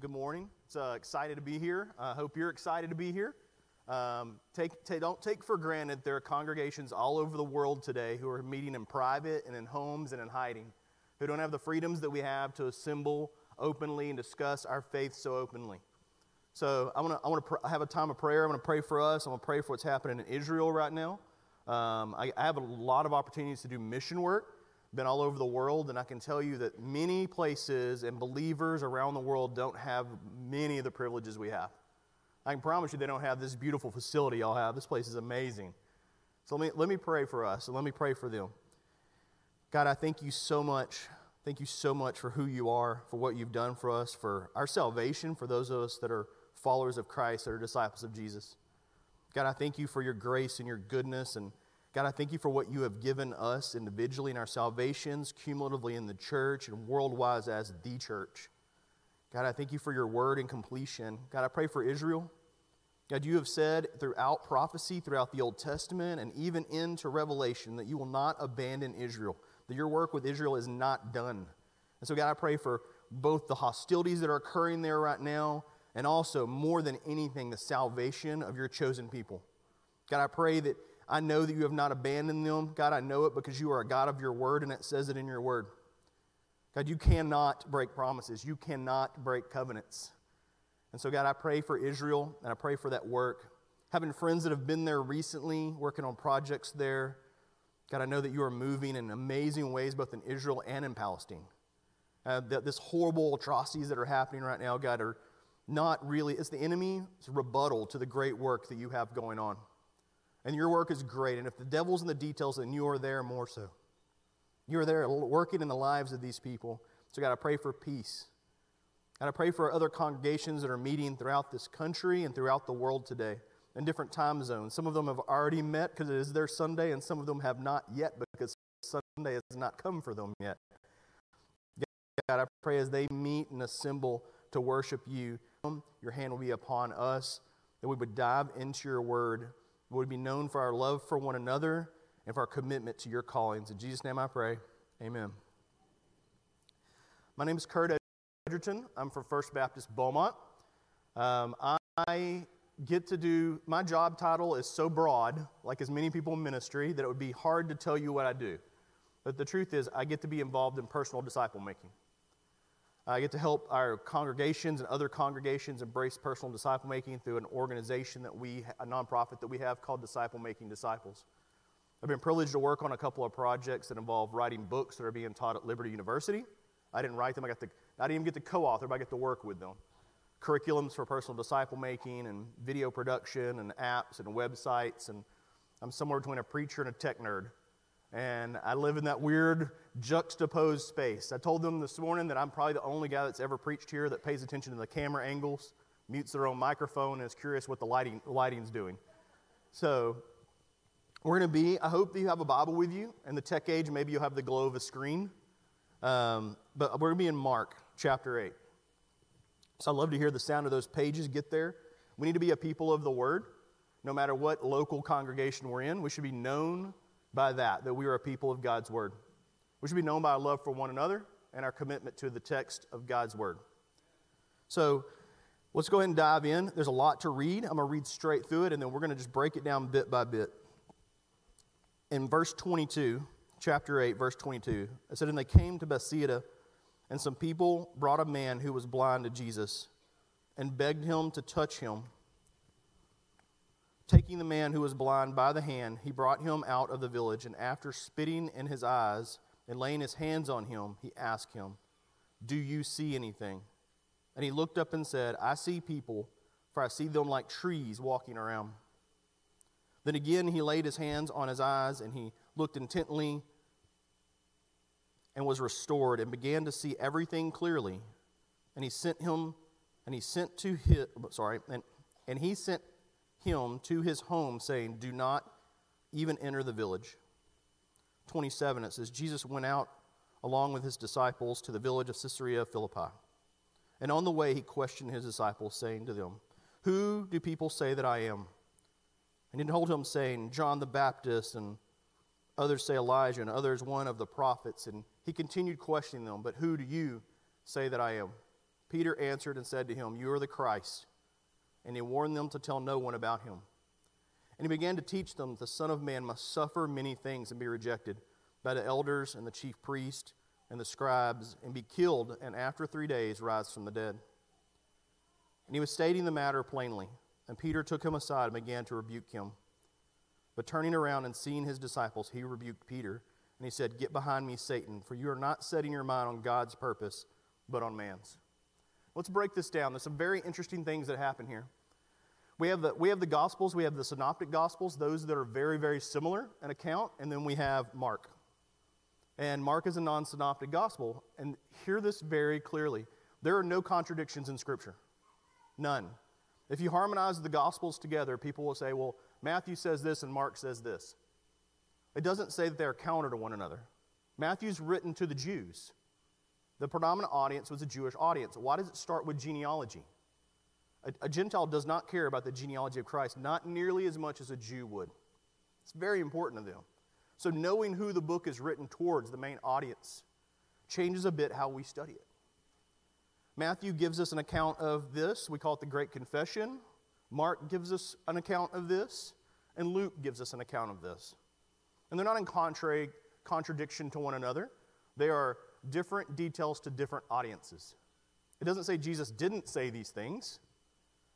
Good morning. It's uh, excited to be here. I hope you're excited to be here. Um, take, don't take for granted there are congregations all over the world today who are meeting in private and in homes and in hiding, who don't have the freedoms that we have to assemble openly and discuss our faith so openly. So I want to I want to pr- have a time of prayer. I'm going to pray for us. I'm going to pray for what's happening in Israel right now. Um, I, I have a lot of opportunities to do mission work been all over the world, and I can tell you that many places and believers around the world don't have many of the privileges we have. I can promise you they don't have this beautiful facility y'all have. This place is amazing. So let me, let me pray for us, and let me pray for them. God, I thank you so much. Thank you so much for who you are, for what you've done for us, for our salvation, for those of us that are followers of Christ, that are disciples of Jesus. God, I thank you for your grace and your goodness and God, I thank you for what you have given us individually in our salvations, cumulatively in the church, and worldwide as the church. God, I thank you for your word and completion. God, I pray for Israel. God, you have said throughout prophecy, throughout the Old Testament, and even into Revelation that you will not abandon Israel, that your work with Israel is not done. And so, God, I pray for both the hostilities that are occurring there right now, and also, more than anything, the salvation of your chosen people. God, I pray that I know that you have not abandoned them. God, I know it because you are a God of your word and it says it in your word. God, you cannot break promises, you cannot break covenants. And so, God, I pray for Israel and I pray for that work. Having friends that have been there recently, working on projects there, God, I know that you are moving in amazing ways both in Israel and in Palestine. Uh, that this horrible atrocities that are happening right now, God, are not really, it's the enemy's rebuttal to the great work that you have going on. And your work is great. And if the devil's in the details, then you are there more so. You are there working in the lives of these people. So, God, I pray for peace. And I pray for other congregations that are meeting throughout this country and throughout the world today in different time zones. Some of them have already met because it is their Sunday, and some of them have not yet because Sunday has not come for them yet. God, I pray as they meet and assemble to worship you, your hand will be upon us, that we would dive into your word would be known for our love for one another and for our commitment to your callings. In Jesus' name I pray. Amen. My name is Kurt Edgerton. I'm from First Baptist Beaumont. Um, I get to do, my job title is so broad, like as many people in ministry, that it would be hard to tell you what I do. But the truth is, I get to be involved in personal disciple making. I get to help our congregations and other congregations embrace personal disciple making through an organization that we, a nonprofit that we have called Disciple Making Disciples. I've been privileged to work on a couple of projects that involve writing books that are being taught at Liberty University. I didn't write them, I, got to, I didn't even get to co author, but I get to work with them. Curriculums for personal disciple making and video production and apps and websites. And I'm somewhere between a preacher and a tech nerd. And I live in that weird juxtaposed space. I told them this morning that I'm probably the only guy that's ever preached here that pays attention to the camera angles, mutes their own microphone, and is curious what the lighting, lighting's doing. So we're going to be, I hope that you have a Bible with you. In the tech age, maybe you'll have the glow of a screen. Um, but we're going to be in Mark chapter 8. So I'd love to hear the sound of those pages get there. We need to be a people of the Word. No matter what local congregation we're in, we should be known by that, that we are a people of God's Word. We should be known by our love for one another and our commitment to the text of God's Word. So let's go ahead and dive in. There's a lot to read. I'm going to read straight through it, and then we're going to just break it down bit by bit. In verse 22, chapter 8, verse 22, it said, And they came to Bethsaida, and some people brought a man who was blind to Jesus and begged him to touch him. Taking the man who was blind by the hand, he brought him out of the village, and after spitting in his eyes and laying his hands on him, he asked him, Do you see anything? And he looked up and said, I see people, for I see them like trees walking around. Then again he laid his hands on his eyes, and he looked intently and was restored, and began to see everything clearly. And he sent him, and he sent to his, sorry, and, and he sent him to his home, saying, Do not even enter the village. 27, it says, Jesus went out along with his disciples to the village of Caesarea Philippi. And on the way, he questioned his disciples, saying to them, Who do people say that I am? And he told him, saying, John the Baptist, and others say Elijah, and others one of the prophets. And he continued questioning them, But who do you say that I am? Peter answered and said to him, You are the Christ. And he warned them to tell no one about him. And he began to teach them that the Son of Man must suffer many things and be rejected by the elders and the chief priests and the scribes and be killed, and after three days rise from the dead. And he was stating the matter plainly. And Peter took him aside and began to rebuke him. But turning around and seeing his disciples, he rebuked Peter. And he said, Get behind me, Satan, for you are not setting your mind on God's purpose, but on man's. Let's break this down. There's some very interesting things that happen here. We have, the, we have the Gospels, we have the Synoptic Gospels, those that are very, very similar in account, and then we have Mark. And Mark is a non synoptic gospel. And hear this very clearly there are no contradictions in Scripture. None. If you harmonize the Gospels together, people will say, well, Matthew says this and Mark says this. It doesn't say that they're counter to one another. Matthew's written to the Jews. The predominant audience was a Jewish audience. Why does it start with genealogy? A, a, Gentile does not care about the genealogy of Christ, not nearly as much as a Jew would. It's very important to them. So, knowing who the book is written towards, the main audience, changes a bit how we study it. Matthew gives us an account of this. We call it the Great Confession. Mark gives us an account of this. And Luke gives us an account of this. And they're not in contra- contradiction to one another, they are different details to different audiences. It doesn't say Jesus didn't say these things.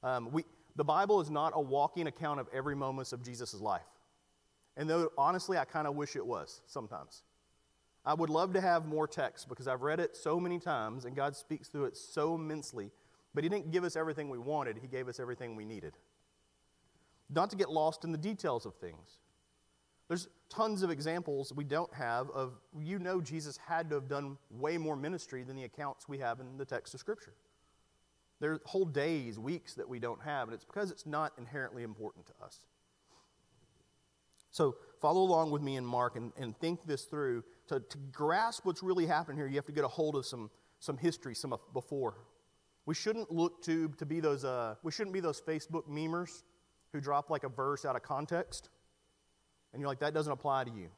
Um, we, the Bible is not a walking account of every moment of Jesus' life. And though, honestly, I kind of wish it was sometimes. I would love to have more text because I've read it so many times and God speaks through it so immensely. But He didn't give us everything we wanted, He gave us everything we needed. Not to get lost in the details of things. There's tons of examples we don't have of, you know, Jesus had to have done way more ministry than the accounts we have in the text of Scripture. There are whole days, weeks that we don't have, and it's because it's not inherently important to us. So follow along with me in Mark and, and think this through. To, to grasp what's really happening here, you have to get a hold of some, some history, some before. We shouldn't look to, to be those, uh, we shouldn't be those Facebook memers who drop like a verse out of context. And you're like, that doesn't apply to you.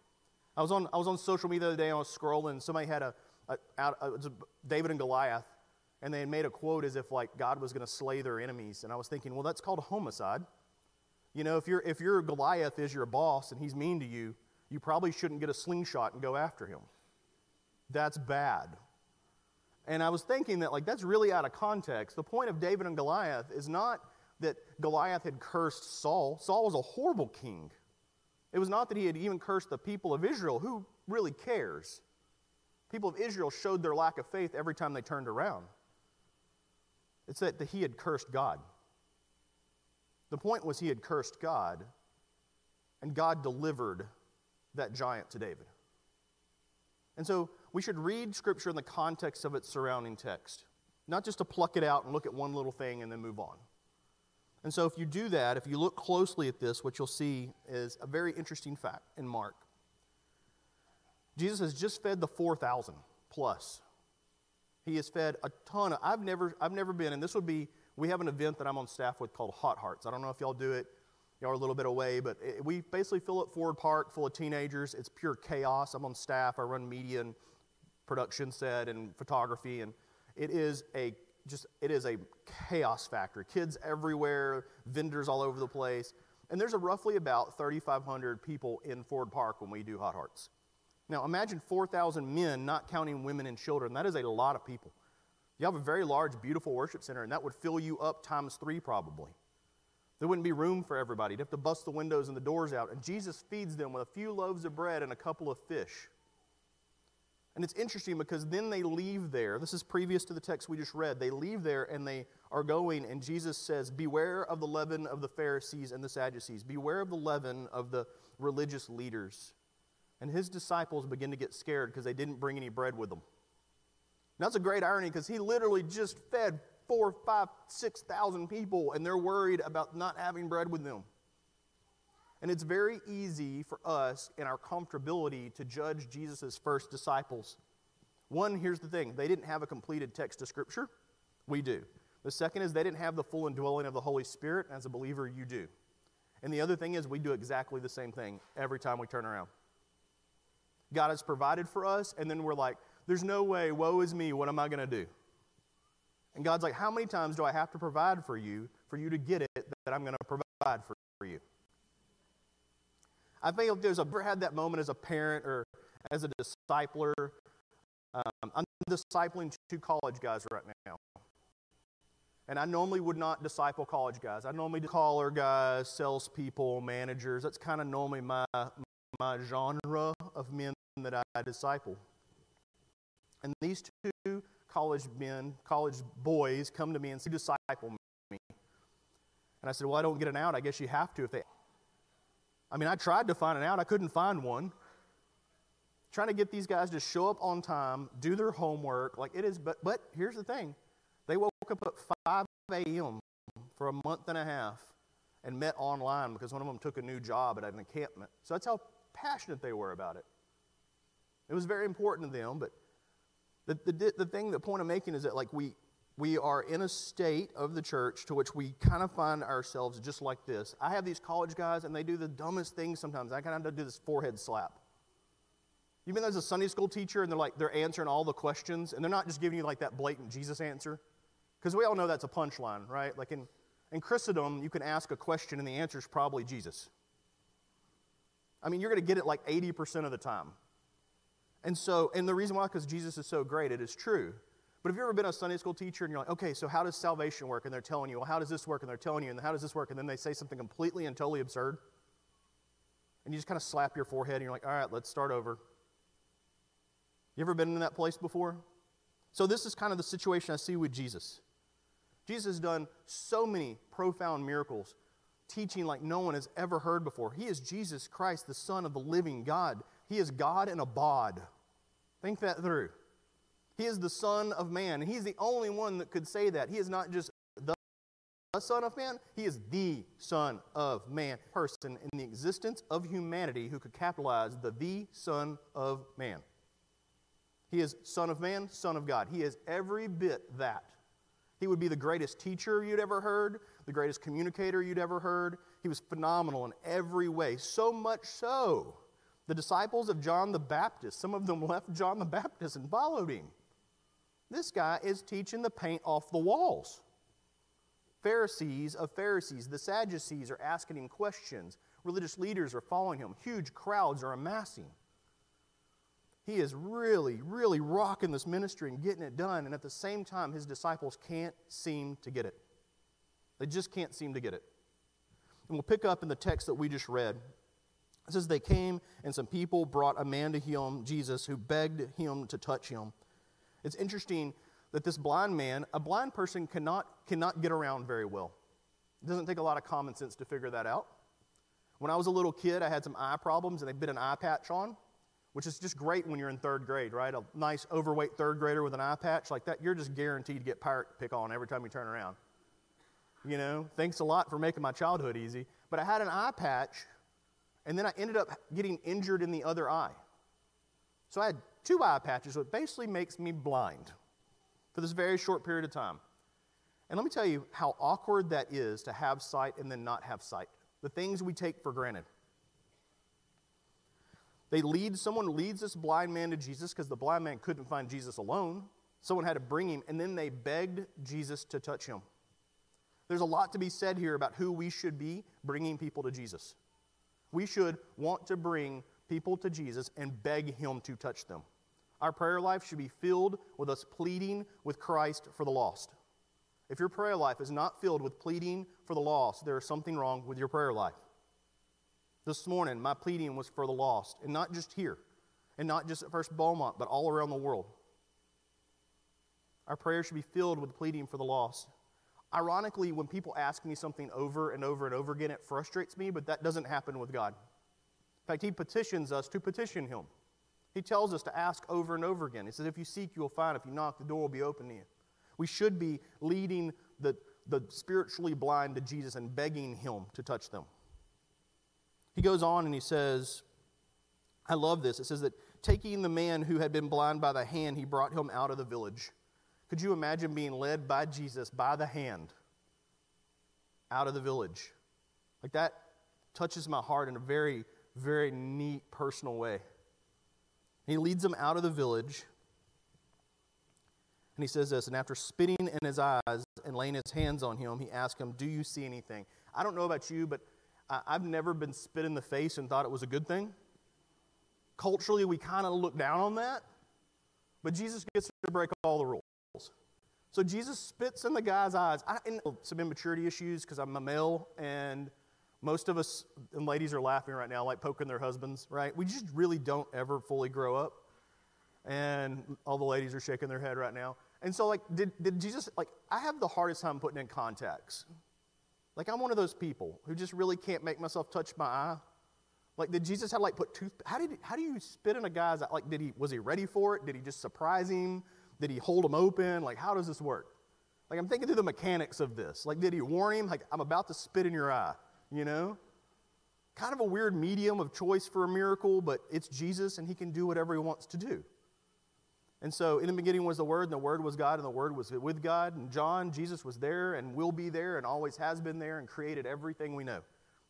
I was on, I was on social media the other day, I was scrolling, somebody had a, a, a, a David and Goliath, and they had made a quote as if like God was going to slay their enemies. And I was thinking, well, that's called homicide. You know, if, you're, if your Goliath is your boss and he's mean to you, you probably shouldn't get a slingshot and go after him. That's bad. And I was thinking that, like, that's really out of context. The point of David and Goliath is not that Goliath had cursed Saul. Saul was a horrible king. It was not that he had even cursed the people of Israel. Who really cares? People of Israel showed their lack of faith every time they turned around. It's that he had cursed God. The point was he had cursed God, and God delivered that giant to David. And so we should read Scripture in the context of its surrounding text, not just to pluck it out and look at one little thing and then move on. And so if you do that, if you look closely at this, what you'll see is a very interesting fact in Mark. Jesus has just fed the 4,000 plus. He has fed a ton of, I've never, I've never been, and this would be we have an event that I'm on staff with called Hot Hearts. I don't know if y'all do it. Y'all are a little bit away, but it, we basically fill up Ford Park full of teenagers. It's pure chaos. I'm on staff. I run media and production set and photography, and it is a just it is a chaos factory. Kids everywhere, vendors all over the place, and there's a roughly about 3,500 people in Ford Park when we do Hot Hearts. Now imagine 4,000 men, not counting women and children. That is a lot of people. You have a very large, beautiful worship center, and that would fill you up times three probably. There wouldn't be room for everybody. You'd have to bust the windows and the doors out. And Jesus feeds them with a few loaves of bread and a couple of fish. And it's interesting because then they leave there. This is previous to the text we just read. They leave there and they are going, and Jesus says, Beware of the leaven of the Pharisees and the Sadducees. Beware of the leaven of the religious leaders. And his disciples begin to get scared because they didn't bring any bread with them. That's a great irony because he literally just fed four, five, six thousand people, and they're worried about not having bread with them. And it's very easy for us in our comfortability to judge Jesus' first disciples. One, here's the thing they didn't have a completed text of Scripture. We do. The second is they didn't have the full indwelling of the Holy Spirit. As a believer, you do. And the other thing is we do exactly the same thing every time we turn around. God has provided for us, and then we're like, there's no way, woe is me, what am I going to do? And God's like, How many times do I have to provide for you for you to get it that I'm going to provide for, you? I think if there's ever had that moment as a parent or as a discipler, um, I'm discipling two college guys right now. And I normally would not disciple college guys. I normally collar guys, salespeople, managers. That's kind of normally my, my genre of men that I disciple. And these two college men, college boys come to me and say, disciple me. And I said, well, I don't get an out. I guess you have to if they. I mean, I tried to find an out. I couldn't find one. Trying to get these guys to show up on time, do their homework. Like it is, but, but here's the thing. They woke up at 5 a.m. for a month and a half and met online because one of them took a new job at an encampment. So that's how passionate they were about it. It was very important to them, but the, the, the thing, the point I'm making is that like we, we are in a state of the church to which we kind of find ourselves just like this. I have these college guys and they do the dumbest things sometimes. I kind of do this forehead slap. You've been as a Sunday school teacher and they're like, they're answering all the questions and they're not just giving you like that blatant Jesus answer. Because we all know that's a punchline, right? Like in, in Christendom, you can ask a question and the answer is probably Jesus. I mean, you're going to get it like 80% of the time. And so, and the reason why, because Jesus is so great, it is true. But have you ever been a Sunday school teacher and you're like, okay, so how does salvation work? And they're telling you, well, how does this work? And they're telling you, and how does this work? And then they say something completely and totally absurd. And you just kind of slap your forehead and you're like, all right, let's start over. You ever been in that place before? So, this is kind of the situation I see with Jesus. Jesus has done so many profound miracles, teaching like no one has ever heard before. He is Jesus Christ, the Son of the living God. He is God in a bod. Think that through. He is the Son of Man, and He's the only one that could say that. He is not just the Son of Man, He is the Son of Man, person in the existence of humanity who could capitalize the the Son of Man. He is Son of Man, Son of God. He is every bit that. He would be the greatest teacher you'd ever heard, the greatest communicator you'd ever heard. He was phenomenal in every way, so much so the disciples of John the Baptist, some of them left John the Baptist and followed him. This guy is teaching the paint off the walls. Pharisees of Pharisees, the Sadducees are asking him questions. Religious leaders are following him. Huge crowds are amassing. He is really, really rocking this ministry and getting it done. And at the same time, his disciples can't seem to get it. They just can't seem to get it. And we'll pick up in the text that we just read it says they came and some people brought a man to him, Jesus, who begged him to touch him. It's interesting that this blind man, a blind person cannot, cannot get around very well. It doesn't take a lot of common sense to figure that out. When I was a little kid, I had some eye problems and they put an eye patch on, which is just great when you're in third grade, right? A nice overweight third grader with an eye patch like that, you're just guaranteed to get pirate pick on every time you turn around. You know, thanks a lot for making my childhood easy. But I had an eye patch and then I ended up getting injured in the other eye. So I had two eye patches, it basically makes me blind for this very short period of time. And let me tell you how awkward that is to have sight and then not have sight. The things we take for granted. They lead, someone leads this blind man to Jesus because the blind man couldn't find Jesus alone. Someone had to bring him, and then they begged Jesus to touch him. There's a lot to be said here about who we should be bringing people to Jesus we should want to bring people to Jesus and beg Him to touch them. Our prayer life should be filled with us pleading with Christ for the lost. If your prayer life is not filled with pleading for the lost, there is something wrong with your prayer life. This morning, my pleading was for the lost, and not just here, and not just at First Beaumont, but all around the world. Our prayer should be filled with pleading for the lost. Ironically, when people ask me something over and over and over again, it frustrates me, but that doesn't happen with God. In fact, He petitions us to petition Him. He tells us to ask over and over again. He says, If you seek, you will find. If you knock, the door will be open to you. We should be leading the, the spiritually blind to Jesus and begging Him to touch them. He goes on and he says, I love this. It says that taking the man who had been blind by the hand, he brought him out of the village. Could you imagine being led by Jesus by the hand out of the village? Like that touches my heart in a very, very neat, personal way. He leads them out of the village. And he says this, and after spitting in his eyes and laying his hands on him, he asked him, Do you see anything? I don't know about you, but I've never been spit in the face and thought it was a good thing. Culturally, we kind of look down on that, but Jesus gets to break all the rules. So Jesus spits in the guy's eyes. I some immaturity issues because I'm a male, and most of us and ladies are laughing right now, like poking their husbands, right? We just really don't ever fully grow up. And all the ladies are shaking their head right now. And so, like, did, did Jesus, like, I have the hardest time putting in context. Like, I'm one of those people who just really can't make myself touch my eye. Like, did Jesus have like put tooth? How did how do you spit in a guy's eye? Like, did he was he ready for it? Did he just surprise him? Did he hold him open? Like, how does this work? Like, I'm thinking through the mechanics of this. Like, did he warn him? Like, I'm about to spit in your eye. You know, kind of a weird medium of choice for a miracle, but it's Jesus, and he can do whatever he wants to do. And so, in the beginning was the Word, and the Word was God, and the Word was with God. And John, Jesus was there and will be there and always has been there and created everything we know.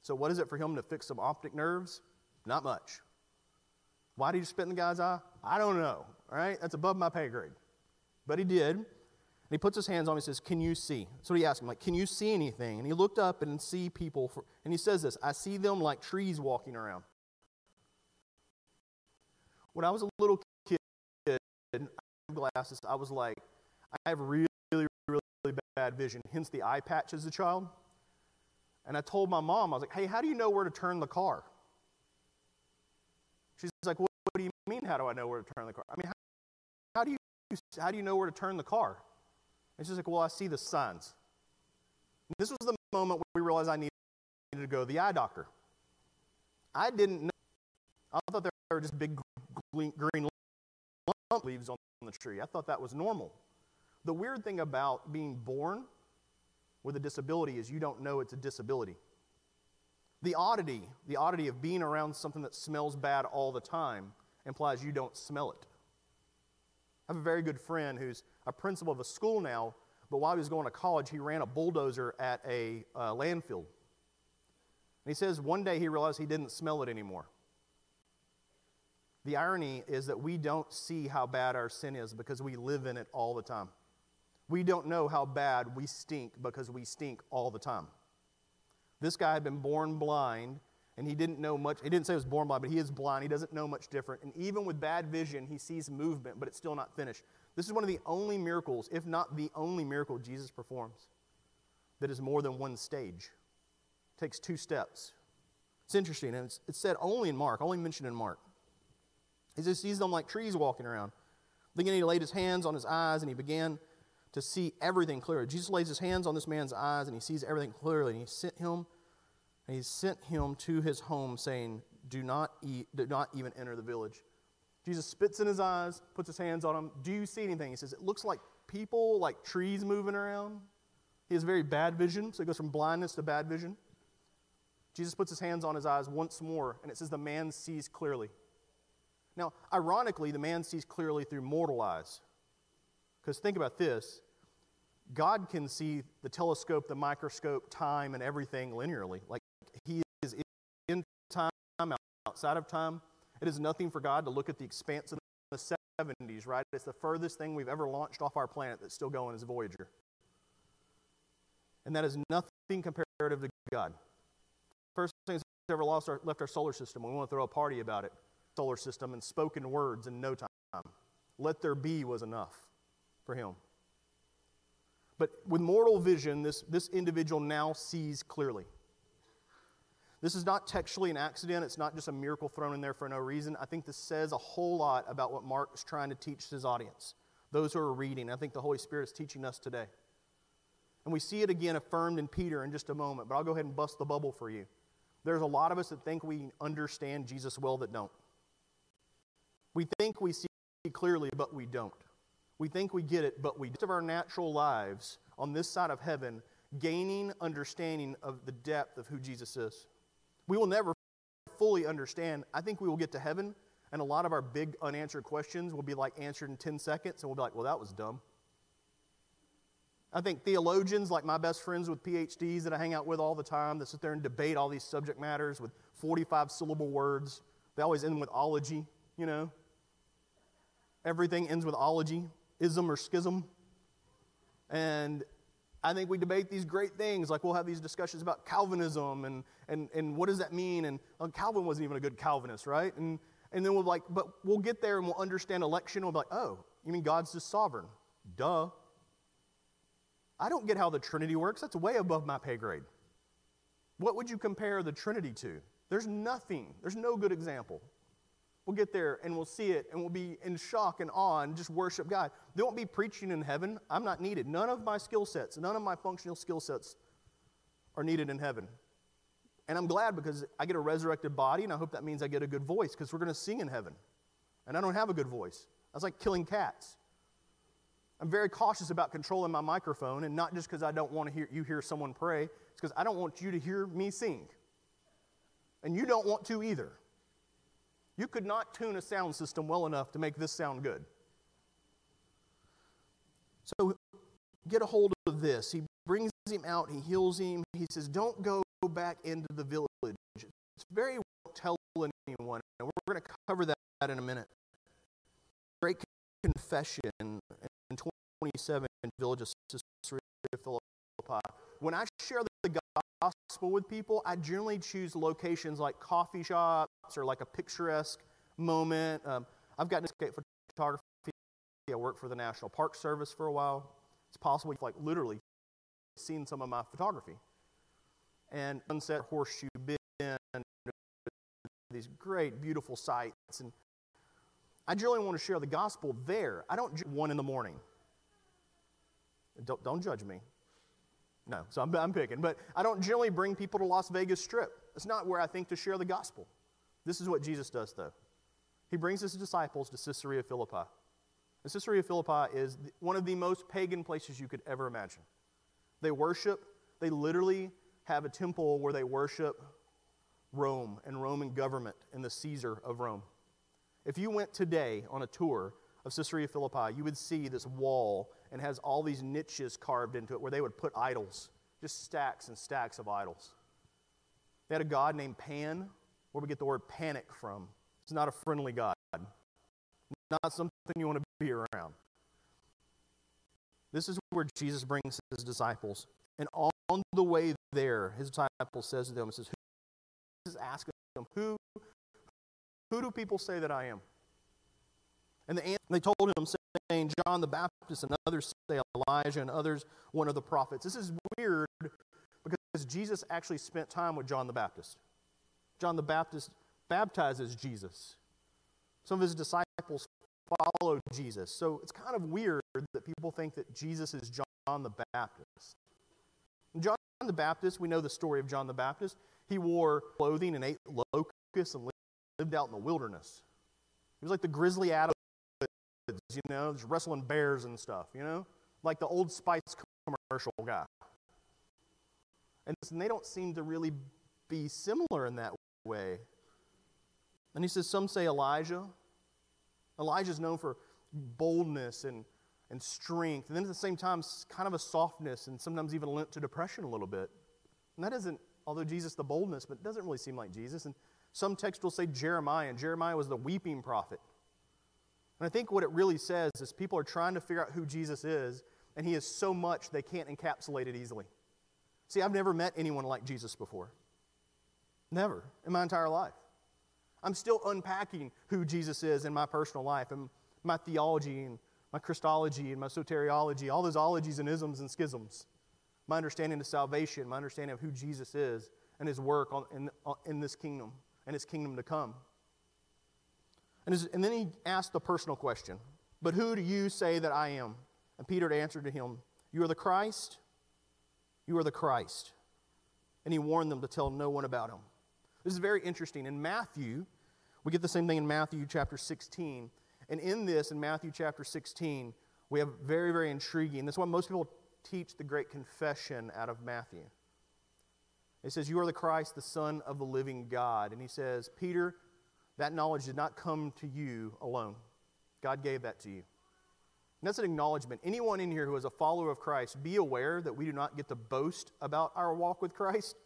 So, what is it for him to fix some optic nerves? Not much. Why did he spit in the guy's eye? I don't know. All right, that's above my pay grade. But he did. And he puts his hands on him and says, Can you see? So he asked him, like, Can you see anything? And he looked up and see people. For, and he says this I see them like trees walking around. When I was a little kid, glasses, I was like, I have really, really, really bad vision, hence the eye patch as a child. And I told my mom, I was like, hey, how do you know where to turn the car? She's like, what, what do you mean, how do I know where to turn the car? I mean, how, how, do, you, how do you know where to turn the car? And she's like, well, I see the signs. And this was the moment we realized I needed to go to the eye doctor. I didn't know. I thought there were just big green leaves on the tree. I thought that was normal. The weird thing about being born with a disability is you don't know it's a disability. The oddity, the oddity of being around something that smells bad all the time implies you don't smell it. I have a very good friend who's a principal of a school now, but while he was going to college, he ran a bulldozer at a uh, landfill. And he says one day he realized he didn't smell it anymore. The irony is that we don't see how bad our sin is because we live in it all the time. We don't know how bad we stink because we stink all the time. This guy had been born blind and he didn't know much. He didn't say he was born blind, but he is blind. He doesn't know much different. And even with bad vision, he sees movement, but it's still not finished. This is one of the only miracles, if not the only miracle Jesus performs, that is more than one stage. It takes two steps. It's interesting, and it's, it's said only in Mark, only mentioned in Mark. He just sees them like trees walking around. Then he laid his hands on his eyes and he began to see everything clearly. Jesus lays his hands on this man's eyes and he sees everything clearly. And he sent him, and he sent him to his home, saying, Do not eat, do not even enter the village. Jesus spits in his eyes, puts his hands on him. Do you see anything? He says, It looks like people, like trees moving around. He has very bad vision, so he goes from blindness to bad vision. Jesus puts his hands on his eyes once more, and it says the man sees clearly. Now, ironically, the man sees clearly through mortal eyes. Because think about this God can see the telescope, the microscope, time, and everything linearly. Like He is in time, outside of time. It is nothing for God to look at the expanse of the 70s, right? It's the furthest thing we've ever launched off our planet that's still going is Voyager. And that is nothing comparative to God. First thing that's ever lost our, left our solar system. We want to throw a party about it solar system and spoken words in no time. Let there be was enough for him. But with mortal vision, this, this individual now sees clearly. This is not textually an accident. It's not just a miracle thrown in there for no reason. I think this says a whole lot about what Mark is trying to teach his audience, those who are reading. I think the Holy Spirit is teaching us today. And we see it again affirmed in Peter in just a moment, but I'll go ahead and bust the bubble for you. There's a lot of us that think we understand Jesus well that don't. We think we see clearly, but we don't. We think we get it, but we don't. of our natural lives on this side of heaven, gaining understanding of the depth of who Jesus is. We will never fully understand. I think we will get to heaven, and a lot of our big unanswered questions will be like answered in 10 seconds, and we'll be like, well, that was dumb. I think theologians, like my best friends with PhDs that I hang out with all the time, that sit there and debate all these subject matters with 45 syllable words, they always end with ology, you know. Everything ends with ology, ism or schism. And I think we debate these great things, like we'll have these discussions about Calvinism and, and, and what does that mean? And well, Calvin wasn't even a good Calvinist, right? And, and then we'll like, but we'll get there and we'll understand election. And we'll be like, oh, you mean God's just sovereign? Duh. I don't get how the Trinity works. That's way above my pay grade. What would you compare the Trinity to? There's nothing, there's no good example. We'll get there and we'll see it and we'll be in shock and awe and just worship God. There won't be preaching in heaven. I'm not needed. None of my skill sets, none of my functional skill sets are needed in heaven. And I'm glad because I get a resurrected body and I hope that means I get a good voice because we're going to sing in heaven. And I don't have a good voice. That's like killing cats. I'm very cautious about controlling my microphone and not just because I don't want to hear you hear someone pray. It's because I don't want you to hear me sing. And you don't want to either. You could not tune a sound system well enough to make this sound good. So get a hold of this. He brings him out, he heals him. He says, Don't go back into the village. It's very well tell anyone. And we're going to cover that in a minute. Great confession in 27 village of Philippi. When I share the gospel with people, I generally choose locations like coffee shops or like a picturesque moment. Um, I've got escape photography. I worked for the National Park Service for a while. It's possible you've like literally seen some of my photography. And Sunset Horseshoe Bend, these great, beautiful sights. And I generally want to share the gospel there. I don't one in the morning. Don't, don't judge me. No, so I'm, I'm picking. But I don't generally bring people to Las Vegas Strip. It's not where I think to share the gospel. This is what Jesus does, though. He brings his disciples to Caesarea Philippi. And Caesarea Philippi is one of the most pagan places you could ever imagine. They worship, they literally have a temple where they worship Rome and Roman government and the Caesar of Rome. If you went today on a tour of Caesarea Philippi, you would see this wall and has all these niches carved into it where they would put idols, just stacks and stacks of idols. They had a god named Pan, where we get the word panic from. It's not a friendly God, not something you want to be around. This is where Jesus brings his disciples. And on the way there, his disciples says to them, says, is asking them, who, who do people say that I am? And the, they told him, saying John the Baptist, and others say Elijah, and others one of the prophets. This is weird because Jesus actually spent time with John the Baptist. John the Baptist baptizes Jesus. Some of his disciples followed Jesus. So it's kind of weird that people think that Jesus is John the Baptist. John the Baptist, we know the story of John the Baptist. He wore clothing and ate locusts and lived out in the wilderness. He was like the grizzly Adam you know, just wrestling bears and stuff, you know, like the Old Spice commercial guy. And they don't seem to really be similar in that way. And he says, some say Elijah. Elijah's known for boldness and, and strength, and then at the same time, kind of a softness and sometimes even linked to depression a little bit. And that isn't, although Jesus the boldness, but it doesn't really seem like Jesus. And some texts will say Jeremiah, and Jeremiah was the weeping prophet. And I think what it really says is people are trying to figure out who Jesus is, and he is so much they can't encapsulate it easily. See, I've never met anyone like Jesus before. Never in my entire life. I'm still unpacking who Jesus is in my personal life and my theology and my Christology and my soteriology, all those ologies and isms and schisms. My understanding of salvation, my understanding of who Jesus is and his work on, in, uh, in this kingdom and his kingdom to come. And, his, and then he asked the personal question But who do you say that I am? And Peter answered to him, You are the Christ. You are the Christ. And he warned them to tell no one about him. This is very interesting. In Matthew, we get the same thing in Matthew chapter 16. And in this, in Matthew chapter 16, we have very, very intriguing. That's why most people teach the great confession out of Matthew. It says, You are the Christ, the Son of the living God. And he says, Peter, that knowledge did not come to you alone. God gave that to you. And that's an acknowledgement. Anyone in here who is a follower of Christ, be aware that we do not get to boast about our walk with Christ.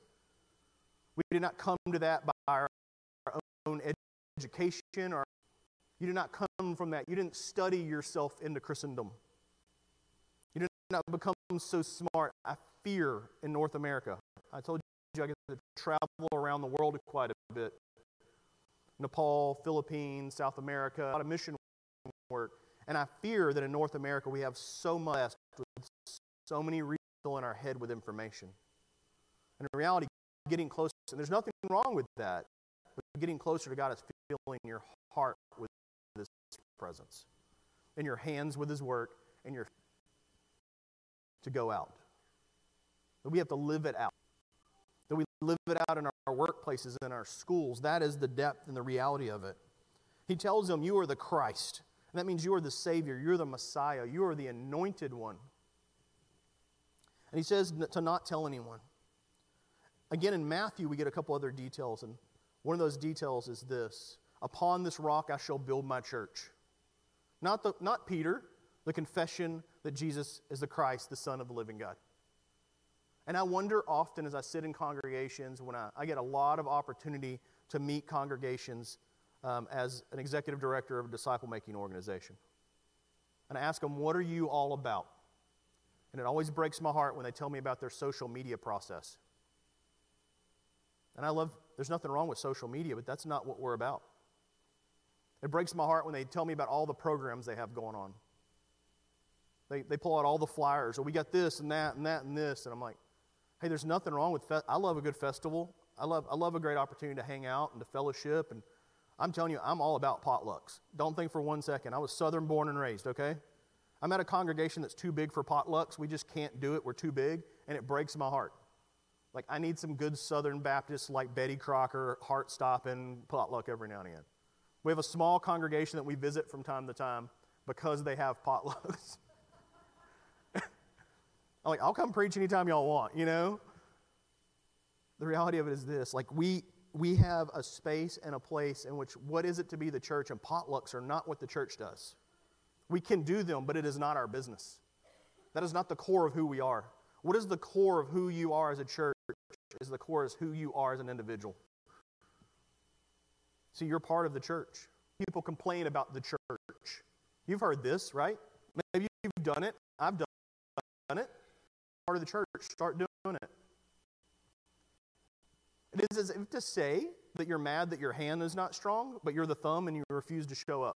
We did not come to that by our own education or you did not come from that. You didn't study yourself into Christendom. You did not become so smart. I fear in North America. I told you I get to travel around the world quite a bit. Nepal, Philippines, South America, a lot of mission work. And I fear that in North America we have so much so many people in our head with information. And in reality, getting closer, and there's nothing wrong with that, but getting closer to God is filling your heart with His presence, and your hands with His work, and your to go out. That we have to live it out. That we live it out in our workplaces, in our schools. That is the depth and the reality of it. He tells them, You are the Christ. And that means you are the Savior. You're the Messiah. You are the anointed one. And he says to not tell anyone. Again, in Matthew, we get a couple other details. And one of those details is this Upon this rock I shall build my church. Not, the, not Peter, the confession that Jesus is the Christ, the Son of the living God. And I wonder often as I sit in congregations, when I, I get a lot of opportunity to meet congregations um, as an executive director of a disciple making organization. And I ask them, What are you all about? And it always breaks my heart when they tell me about their social media process. And I love, there's nothing wrong with social media, but that's not what we're about. It breaks my heart when they tell me about all the programs they have going on. They, they pull out all the flyers, or we got this and that and that and this. And I'm like, hey, there's nothing wrong with, fe- I love a good festival. I love, I love a great opportunity to hang out and to fellowship. And I'm telling you, I'm all about potlucks. Don't think for one second. I was Southern born and raised, okay? I'm at a congregation that's too big for potlucks. We just can't do it. We're too big, and it breaks my heart. Like, I need some good Southern Baptists like Betty Crocker, heart stopping potluck every now and again. We have a small congregation that we visit from time to time because they have potlucks. I'm like, I'll come preach anytime y'all want, you know? The reality of it is this like, we, we have a space and a place in which what is it to be the church, and potlucks are not what the church does. We can do them, but it is not our business. That is not the core of who we are. What is the core of who you are as a church? Is the core is who you are as an individual. See, you're part of the church. People complain about the church. You've heard this, right? Maybe you've done it. I've done it. Part of the church. Start doing it. It is as if to say that you're mad that your hand is not strong, but you're the thumb and you refuse to show up.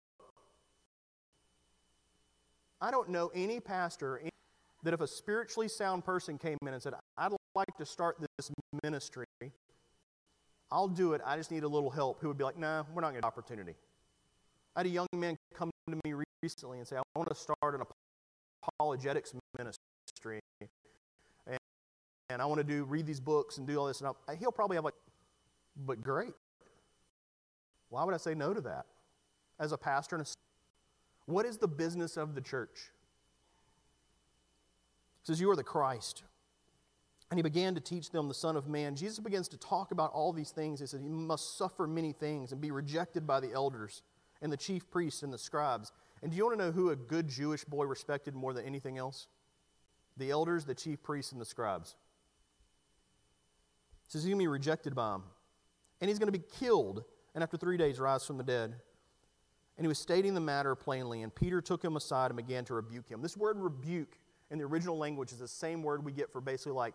I don't know any pastor that if a spiritually sound person came in and said, I'd like to start this ministry, I'll do it, I just need a little help, who would be like, nah, we're not going to opportunity. I had a young man come to me recently and say, I want to start an apologetics ministry. And, and I want to do read these books and do all this. And I'll, he'll probably have like, but great. Why would I say no to that? As a pastor and a what is the business of the church? Says, You are the Christ. And he began to teach them the Son of Man. Jesus begins to talk about all these things. He said, He must suffer many things and be rejected by the elders and the chief priests and the scribes. And do you want to know who a good Jewish boy respected more than anything else? The elders, the chief priests, and the scribes. He says he's going to be rejected by them. And he's going to be killed, and after three days rise from the dead. And he was stating the matter plainly, and Peter took him aside and began to rebuke him. This word rebuke in the original language is the same word we get for basically like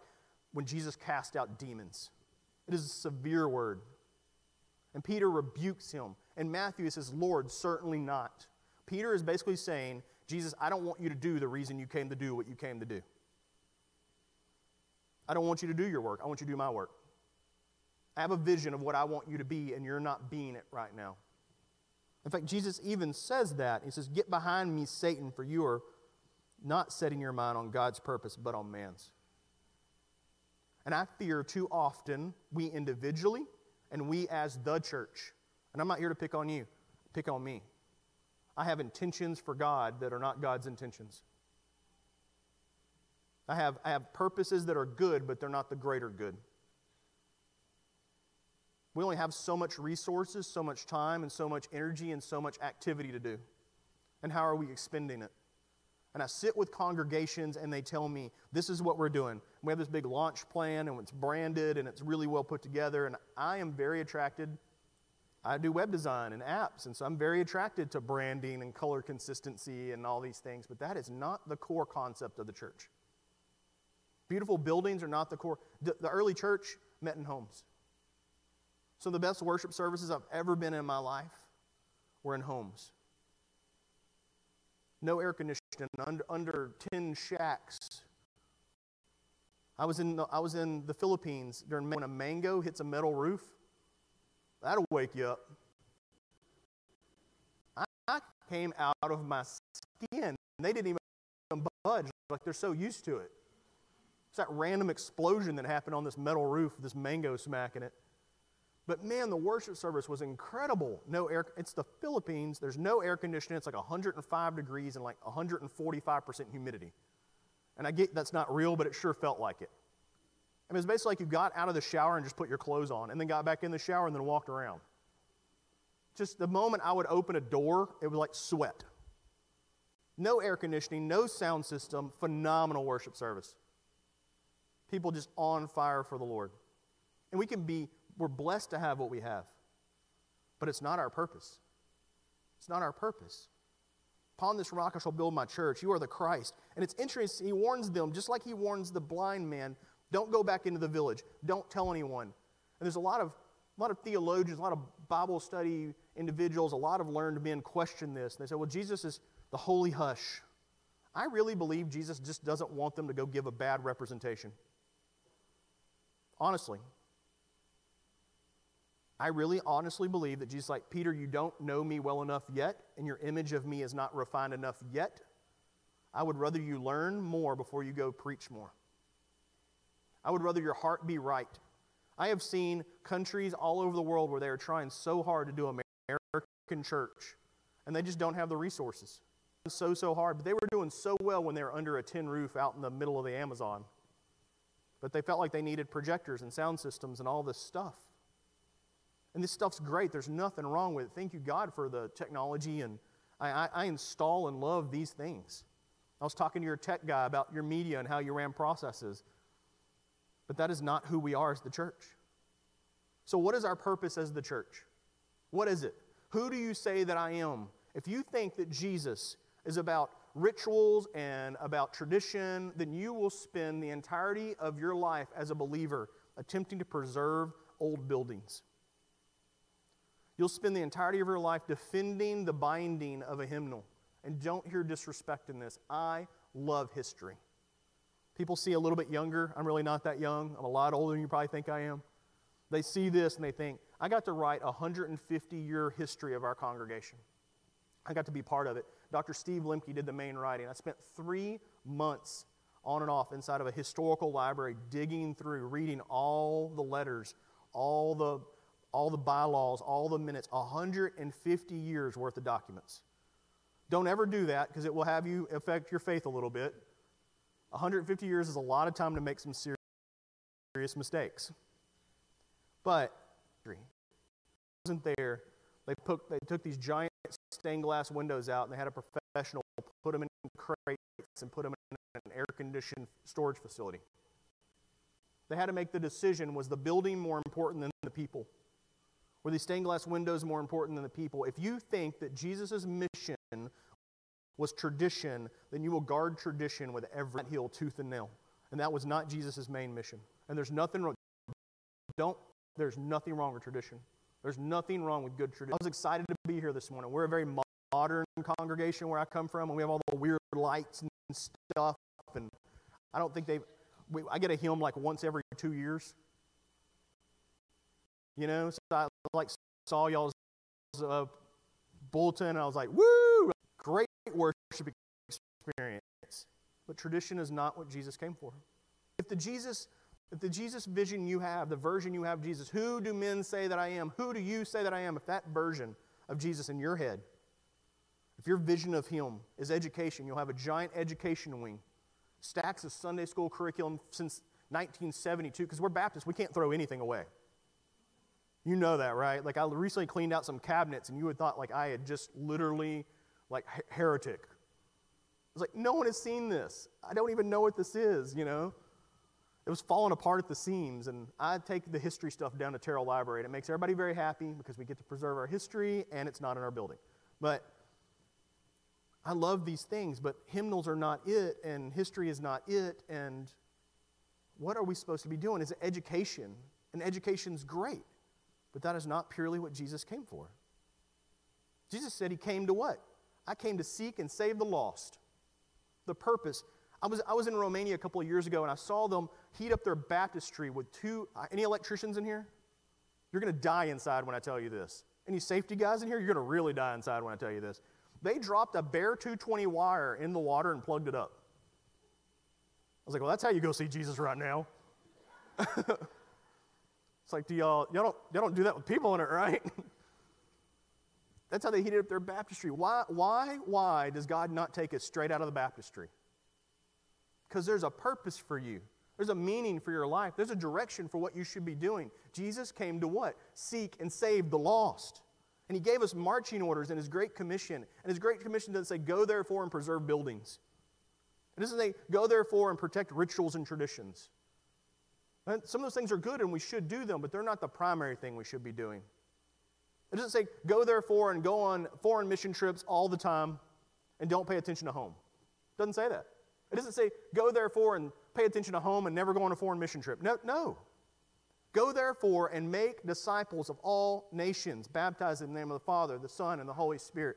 when Jesus cast out demons. It is a severe word. And Peter rebukes him. And Matthew says, Lord, certainly not. Peter is basically saying, Jesus, I don't want you to do the reason you came to do what you came to do. I don't want you to do your work. I want you to do my work. I have a vision of what I want you to be, and you're not being it right now. In fact, Jesus even says that. He says, Get behind me, Satan, for you are not setting your mind on God's purpose, but on man's. And I fear too often we individually and we as the church, and I'm not here to pick on you, pick on me. I have intentions for God that are not God's intentions. I have, I have purposes that are good, but they're not the greater good. We only have so much resources, so much time, and so much energy, and so much activity to do. And how are we expending it? And I sit with congregations and they tell me, this is what we're doing. We have this big launch plan and it's branded and it's really well put together. And I am very attracted. I do web design and apps, and so I'm very attracted to branding and color consistency and all these things, but that is not the core concept of the church. Beautiful buildings are not the core. The, early church met in homes. Some of the best worship services I've ever been in my life were in homes. No air conditioning, under, under tin shacks. I was, in the, I was in the Philippines during when a mango hits a metal roof. That'll wake you up. I, I came out of my skin. And they didn't even budge, like they're so used to it. It's that random explosion that happened on this metal roof, this mango smacking it. But man, the worship service was incredible. No air, it's the Philippines. There's no air conditioning. It's like 105 degrees and like 145% humidity. And I get that's not real, but it sure felt like it. I mean, it's basically like you got out of the shower and just put your clothes on, and then got back in the shower and then walked around. Just the moment I would open a door, it was like sweat. No air conditioning, no sound system, phenomenal worship service. People just on fire for the Lord. And we can be, we're blessed to have what we have, but it's not our purpose. It's not our purpose. Upon this rock I shall build my church. You are the Christ. And it's interesting, he warns them, just like he warns the blind man don't go back into the village. Don't tell anyone. And there's a lot of, a lot of theologians, a lot of Bible study individuals, a lot of learned men question this. And they say, well, Jesus is the holy hush. I really believe Jesus just doesn't want them to go give a bad representation. Honestly. I really honestly believe that Jesus, like, Peter, you don't know me well enough yet, and your image of me is not refined enough yet. I would rather you learn more before you go preach more. I would rather your heart be right. I have seen countries all over the world where they are trying so hard to do American church, and they just don't have the resources. So, so hard. But they were doing so well when they were under a tin roof out in the middle of the Amazon. But they felt like they needed projectors and sound systems and all this stuff. And this stuff's great. There's nothing wrong with it. Thank you, God, for the technology. And I, I, I install and love these things. I was talking to your tech guy about your media and how you ran processes. But that is not who we are as the church. So, what is our purpose as the church? What is it? Who do you say that I am? If you think that Jesus is about rituals and about tradition, then you will spend the entirety of your life as a believer attempting to preserve old buildings. You'll spend the entirety of your life defending the binding of a hymnal. And don't hear disrespect in this. I love history. People see a little bit younger. I'm really not that young. I'm a lot older than you probably think I am. They see this and they think, I got to write a 150 year history of our congregation. I got to be part of it. Dr. Steve Lemke did the main writing. I spent three months on and off inside of a historical library digging through, reading all the letters, all the, all the bylaws, all the minutes, 150 years worth of documents. Don't ever do that because it will have you affect your faith a little bit. 150 years is a lot of time to make some serious mistakes. But wasn't there. They, put, they took these giant stained glass windows out and they had a professional put them in crates and put them in an air conditioned storage facility. They had to make the decision was the building more important than the people? Were these stained glass windows more important than the people? If you think that Jesus' mission was tradition, then you will guard tradition with every heel, tooth, and nail. And that was not Jesus' main mission. And there's nothing wrong. Don't, there's nothing wrong with tradition. There's nothing wrong with good tradition. I was excited to be here this morning. We're a very modern congregation where I come from, and we have all the weird lights and stuff. And I don't think they've, we, I get a hymn like once every two years. You know, so I saw y'all's uh, bulletin, and I was like, woo, great worship experience. But tradition is not what Jesus came for. If the Jesus if the Jesus vision you have, the version you have Jesus, who do men say that I am? Who do you say that I am? If that version of Jesus in your head, if your vision of him is education, you'll have a giant education wing. Stacks of Sunday school curriculum since 1972, because we're Baptists, we can't throw anything away. You know that, right? Like I recently cleaned out some cabinets, and you would thought like I had just literally like heretic. It's like, no one has seen this. I don't even know what this is, you know? it was falling apart at the seams. And I take the history stuff down to Terrell Library, and it makes everybody very happy because we get to preserve our history and it's not in our building. But I love these things, but hymnals are not it, and history is not it. And what are we supposed to be doing? Is education, and education's great, but that is not purely what Jesus came for. Jesus said he came to what? I came to seek and save the lost. The purpose. I was, I was in Romania a couple of years ago and I saw them heat up their baptistry with two. Uh, any electricians in here? You're going to die inside when I tell you this. Any safety guys in here? You're going to really die inside when I tell you this. They dropped a bare 220 wire in the water and plugged it up. I was like, well, that's how you go see Jesus right now. it's like, do y'all, y'all don't, y'all don't do that with people in it, right? That's how they heated up their baptistry. Why, why, why does God not take us straight out of the baptistry? Because there's a purpose for you. There's a meaning for your life. There's a direction for what you should be doing. Jesus came to what? Seek and save the lost. And he gave us marching orders in his Great Commission. And his Great Commission doesn't say, go therefore and preserve buildings. It doesn't say, go therefore and protect rituals and traditions. And some of those things are good and we should do them, but they're not the primary thing we should be doing. It doesn't say, go therefore and go on foreign mission trips all the time and don't pay attention to home. It doesn't say that. It doesn't say, go therefore and pay attention to home and never go on a foreign mission trip. No, no. Go therefore and make disciples of all nations, baptized in the name of the Father, the Son, and the Holy Spirit,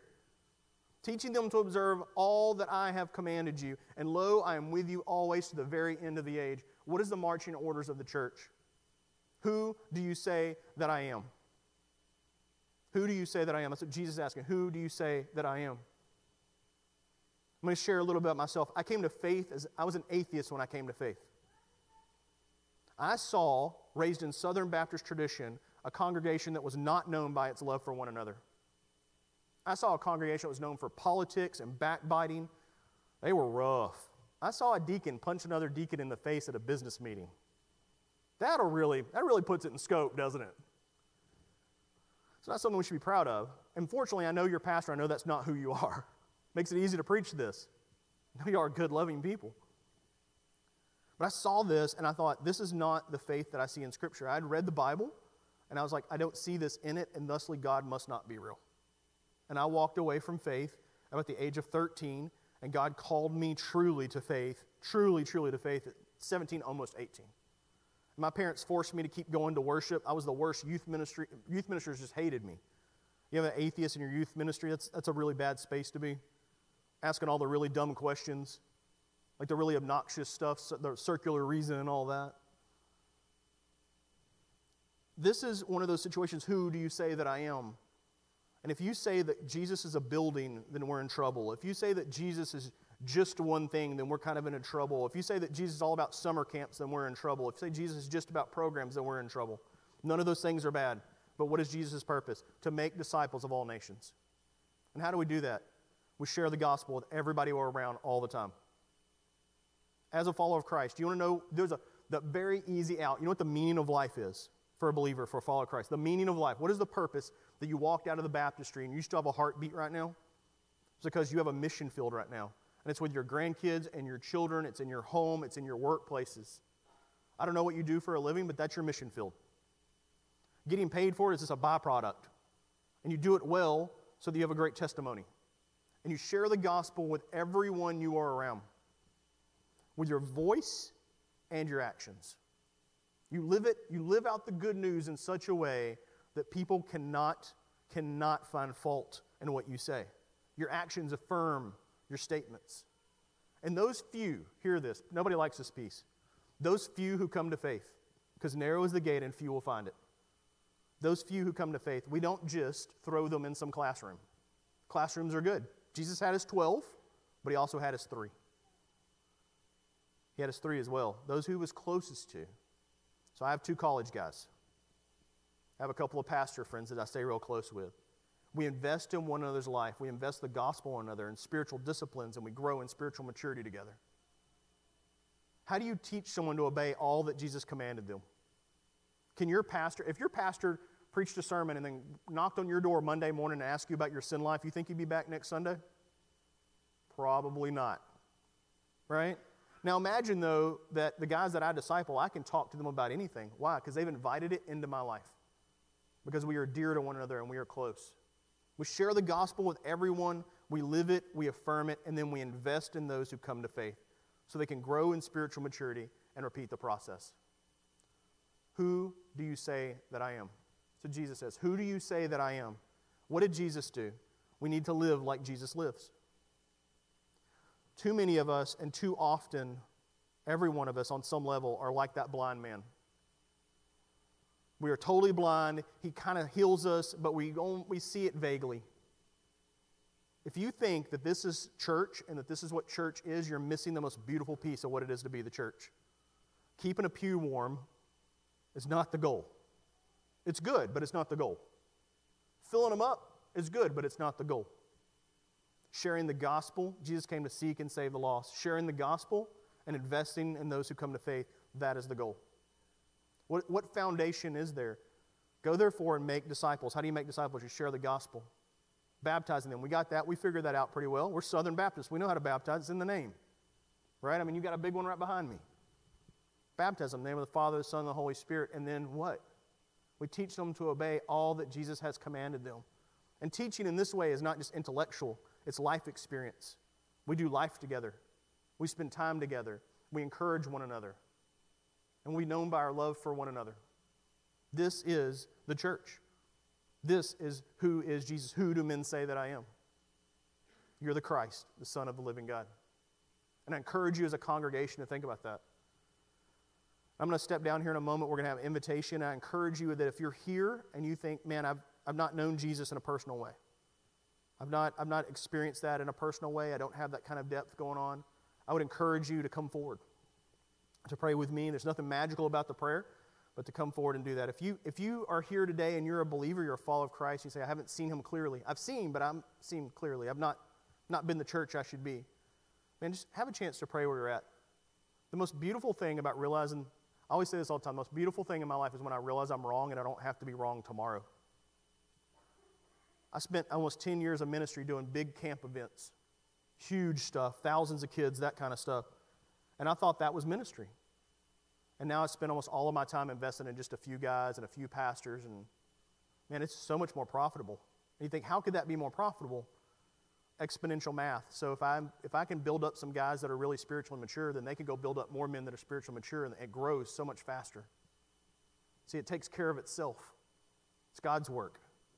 teaching them to observe all that I have commanded you. And lo, I am with you always to the very end of the age. What is the marching orders of the church? Who do you say that I am? Who do you say that I am? That's what Jesus is asking. Who do you say that I am? I'm going to share a little bit about myself. I came to faith as I was an atheist when I came to faith. I saw, raised in Southern Baptist tradition, a congregation that was not known by its love for one another. I saw a congregation that was known for politics and backbiting. They were rough. I saw a deacon punch another deacon in the face at a business meeting. That'll really, that really puts it in scope, doesn't it? It's not something we should be proud of. Unfortunately, I know your pastor. I know that's not who you are. Makes it easy to preach this. I know you are good, loving people. But I saw this and I thought, this is not the faith that I see in Scripture. I'd read the Bible and I was like, I don't see this in it, and thusly God must not be real. And I walked away from faith about the age of 13, and God called me truly to faith, truly, truly to faith at 17, almost 18. My parents forced me to keep going to worship. I was the worst youth ministry. Youth ministers just hated me. You have an atheist in your youth ministry, that's, that's a really bad space to be. Asking all the really dumb questions, like the really obnoxious stuff, the circular reason and all that. This is one of those situations who do you say that I am? And if you say that Jesus is a building, then we're in trouble. If you say that Jesus is just one thing, then we're kind of in a trouble. If you say that Jesus is all about summer camps, then we're in trouble. If you say Jesus is just about programs, then we're in trouble. None of those things are bad. But what is Jesus' purpose? To make disciples of all nations. And how do we do that? We share the gospel with everybody we're around all the time. As a follower of Christ, you want to know there's a the very easy out. You know what the meaning of life is for a believer, for a follower of Christ? The meaning of life. What is the purpose that you walked out of the baptistry and you still have a heartbeat right now? It's because you have a mission field right now and it's with your grandkids and your children, it's in your home, it's in your workplaces. I don't know what you do for a living, but that's your mission field. Getting paid for it is just a byproduct. And you do it well so that you have a great testimony. And you share the gospel with everyone you are around, with your voice and your actions. You live it, you live out the good news in such a way that people cannot, cannot find fault in what you say. Your actions affirm your statements. And those few, hear this, nobody likes this piece. Those few who come to faith, because narrow is the gate and few will find it. Those few who come to faith, we don't just throw them in some classroom. Classrooms are good. Jesus had his 12, but he also had his three. He had his three as well, those who was closest to. So I have two college guys. I have a couple of pastor friends that I stay real close with. We invest in one another's life. We invest the gospel in one another and spiritual disciplines, and we grow in spiritual maturity together. How do you teach someone to obey all that Jesus commanded them? Can your pastor, if your pastor preached a sermon and then knocked on your door Monday morning and asked you about your sin life, you think you'd be back next Sunday? Probably not. Right? Now imagine, though, that the guys that I disciple, I can talk to them about anything. Why? Because they've invited it into my life. Because we are dear to one another and we are close. We share the gospel with everyone, we live it, we affirm it, and then we invest in those who come to faith so they can grow in spiritual maturity and repeat the process. Who do you say that I am? So Jesus says, Who do you say that I am? What did Jesus do? We need to live like Jesus lives. Too many of us, and too often, every one of us on some level, are like that blind man. We are totally blind. He kind of heals us, but we, we see it vaguely. If you think that this is church and that this is what church is, you're missing the most beautiful piece of what it is to be the church. Keeping a pew warm is not the goal. It's good, but it's not the goal. Filling them up is good, but it's not the goal. Sharing the gospel, Jesus came to seek and save the lost. Sharing the gospel and investing in those who come to faith, that is the goal. What, what foundation is there? Go therefore and make disciples. How do you make disciples? You share the gospel, baptizing them. We got that. We figured that out pretty well. We're Southern Baptists. We know how to baptize. It's in the name, right? I mean, you got a big one right behind me. Baptism, name of the Father, the Son, and the Holy Spirit. And then what? We teach them to obey all that Jesus has commanded them. And teaching in this way is not just intellectual, it's life experience. We do life together, we spend time together, we encourage one another, and we known by our love for one another. This is the church. This is who is Jesus. Who do men say that I am? You're the Christ, the Son of the living God. And I encourage you as a congregation to think about that. I'm going to step down here in a moment. We're going to have an invitation. I encourage you that if you're here and you think, man, I've, I've not known Jesus in a personal way, I've not, I've not experienced that in a personal way, I don't have that kind of depth going on, I would encourage you to come forward to pray with me. There's nothing magical about the prayer, but to come forward and do that. If you, if you are here today and you're a believer, you're a follower of Christ, you say, I haven't seen him clearly. I've seen, but I'm seen clearly. I've not, not been the church I should be. Man, just have a chance to pray where you're at. The most beautiful thing about realizing I always say this all the time. The most beautiful thing in my life is when I realize I'm wrong and I don't have to be wrong tomorrow. I spent almost 10 years of ministry doing big camp events, huge stuff, thousands of kids, that kind of stuff. And I thought that was ministry. And now I spend almost all of my time investing in just a few guys and a few pastors. And man, it's so much more profitable. And you think, how could that be more profitable? exponential math. So if I if I can build up some guys that are really spiritually mature, then they can go build up more men that are spiritually mature, and it grows so much faster. See, it takes care of itself. It's God's work.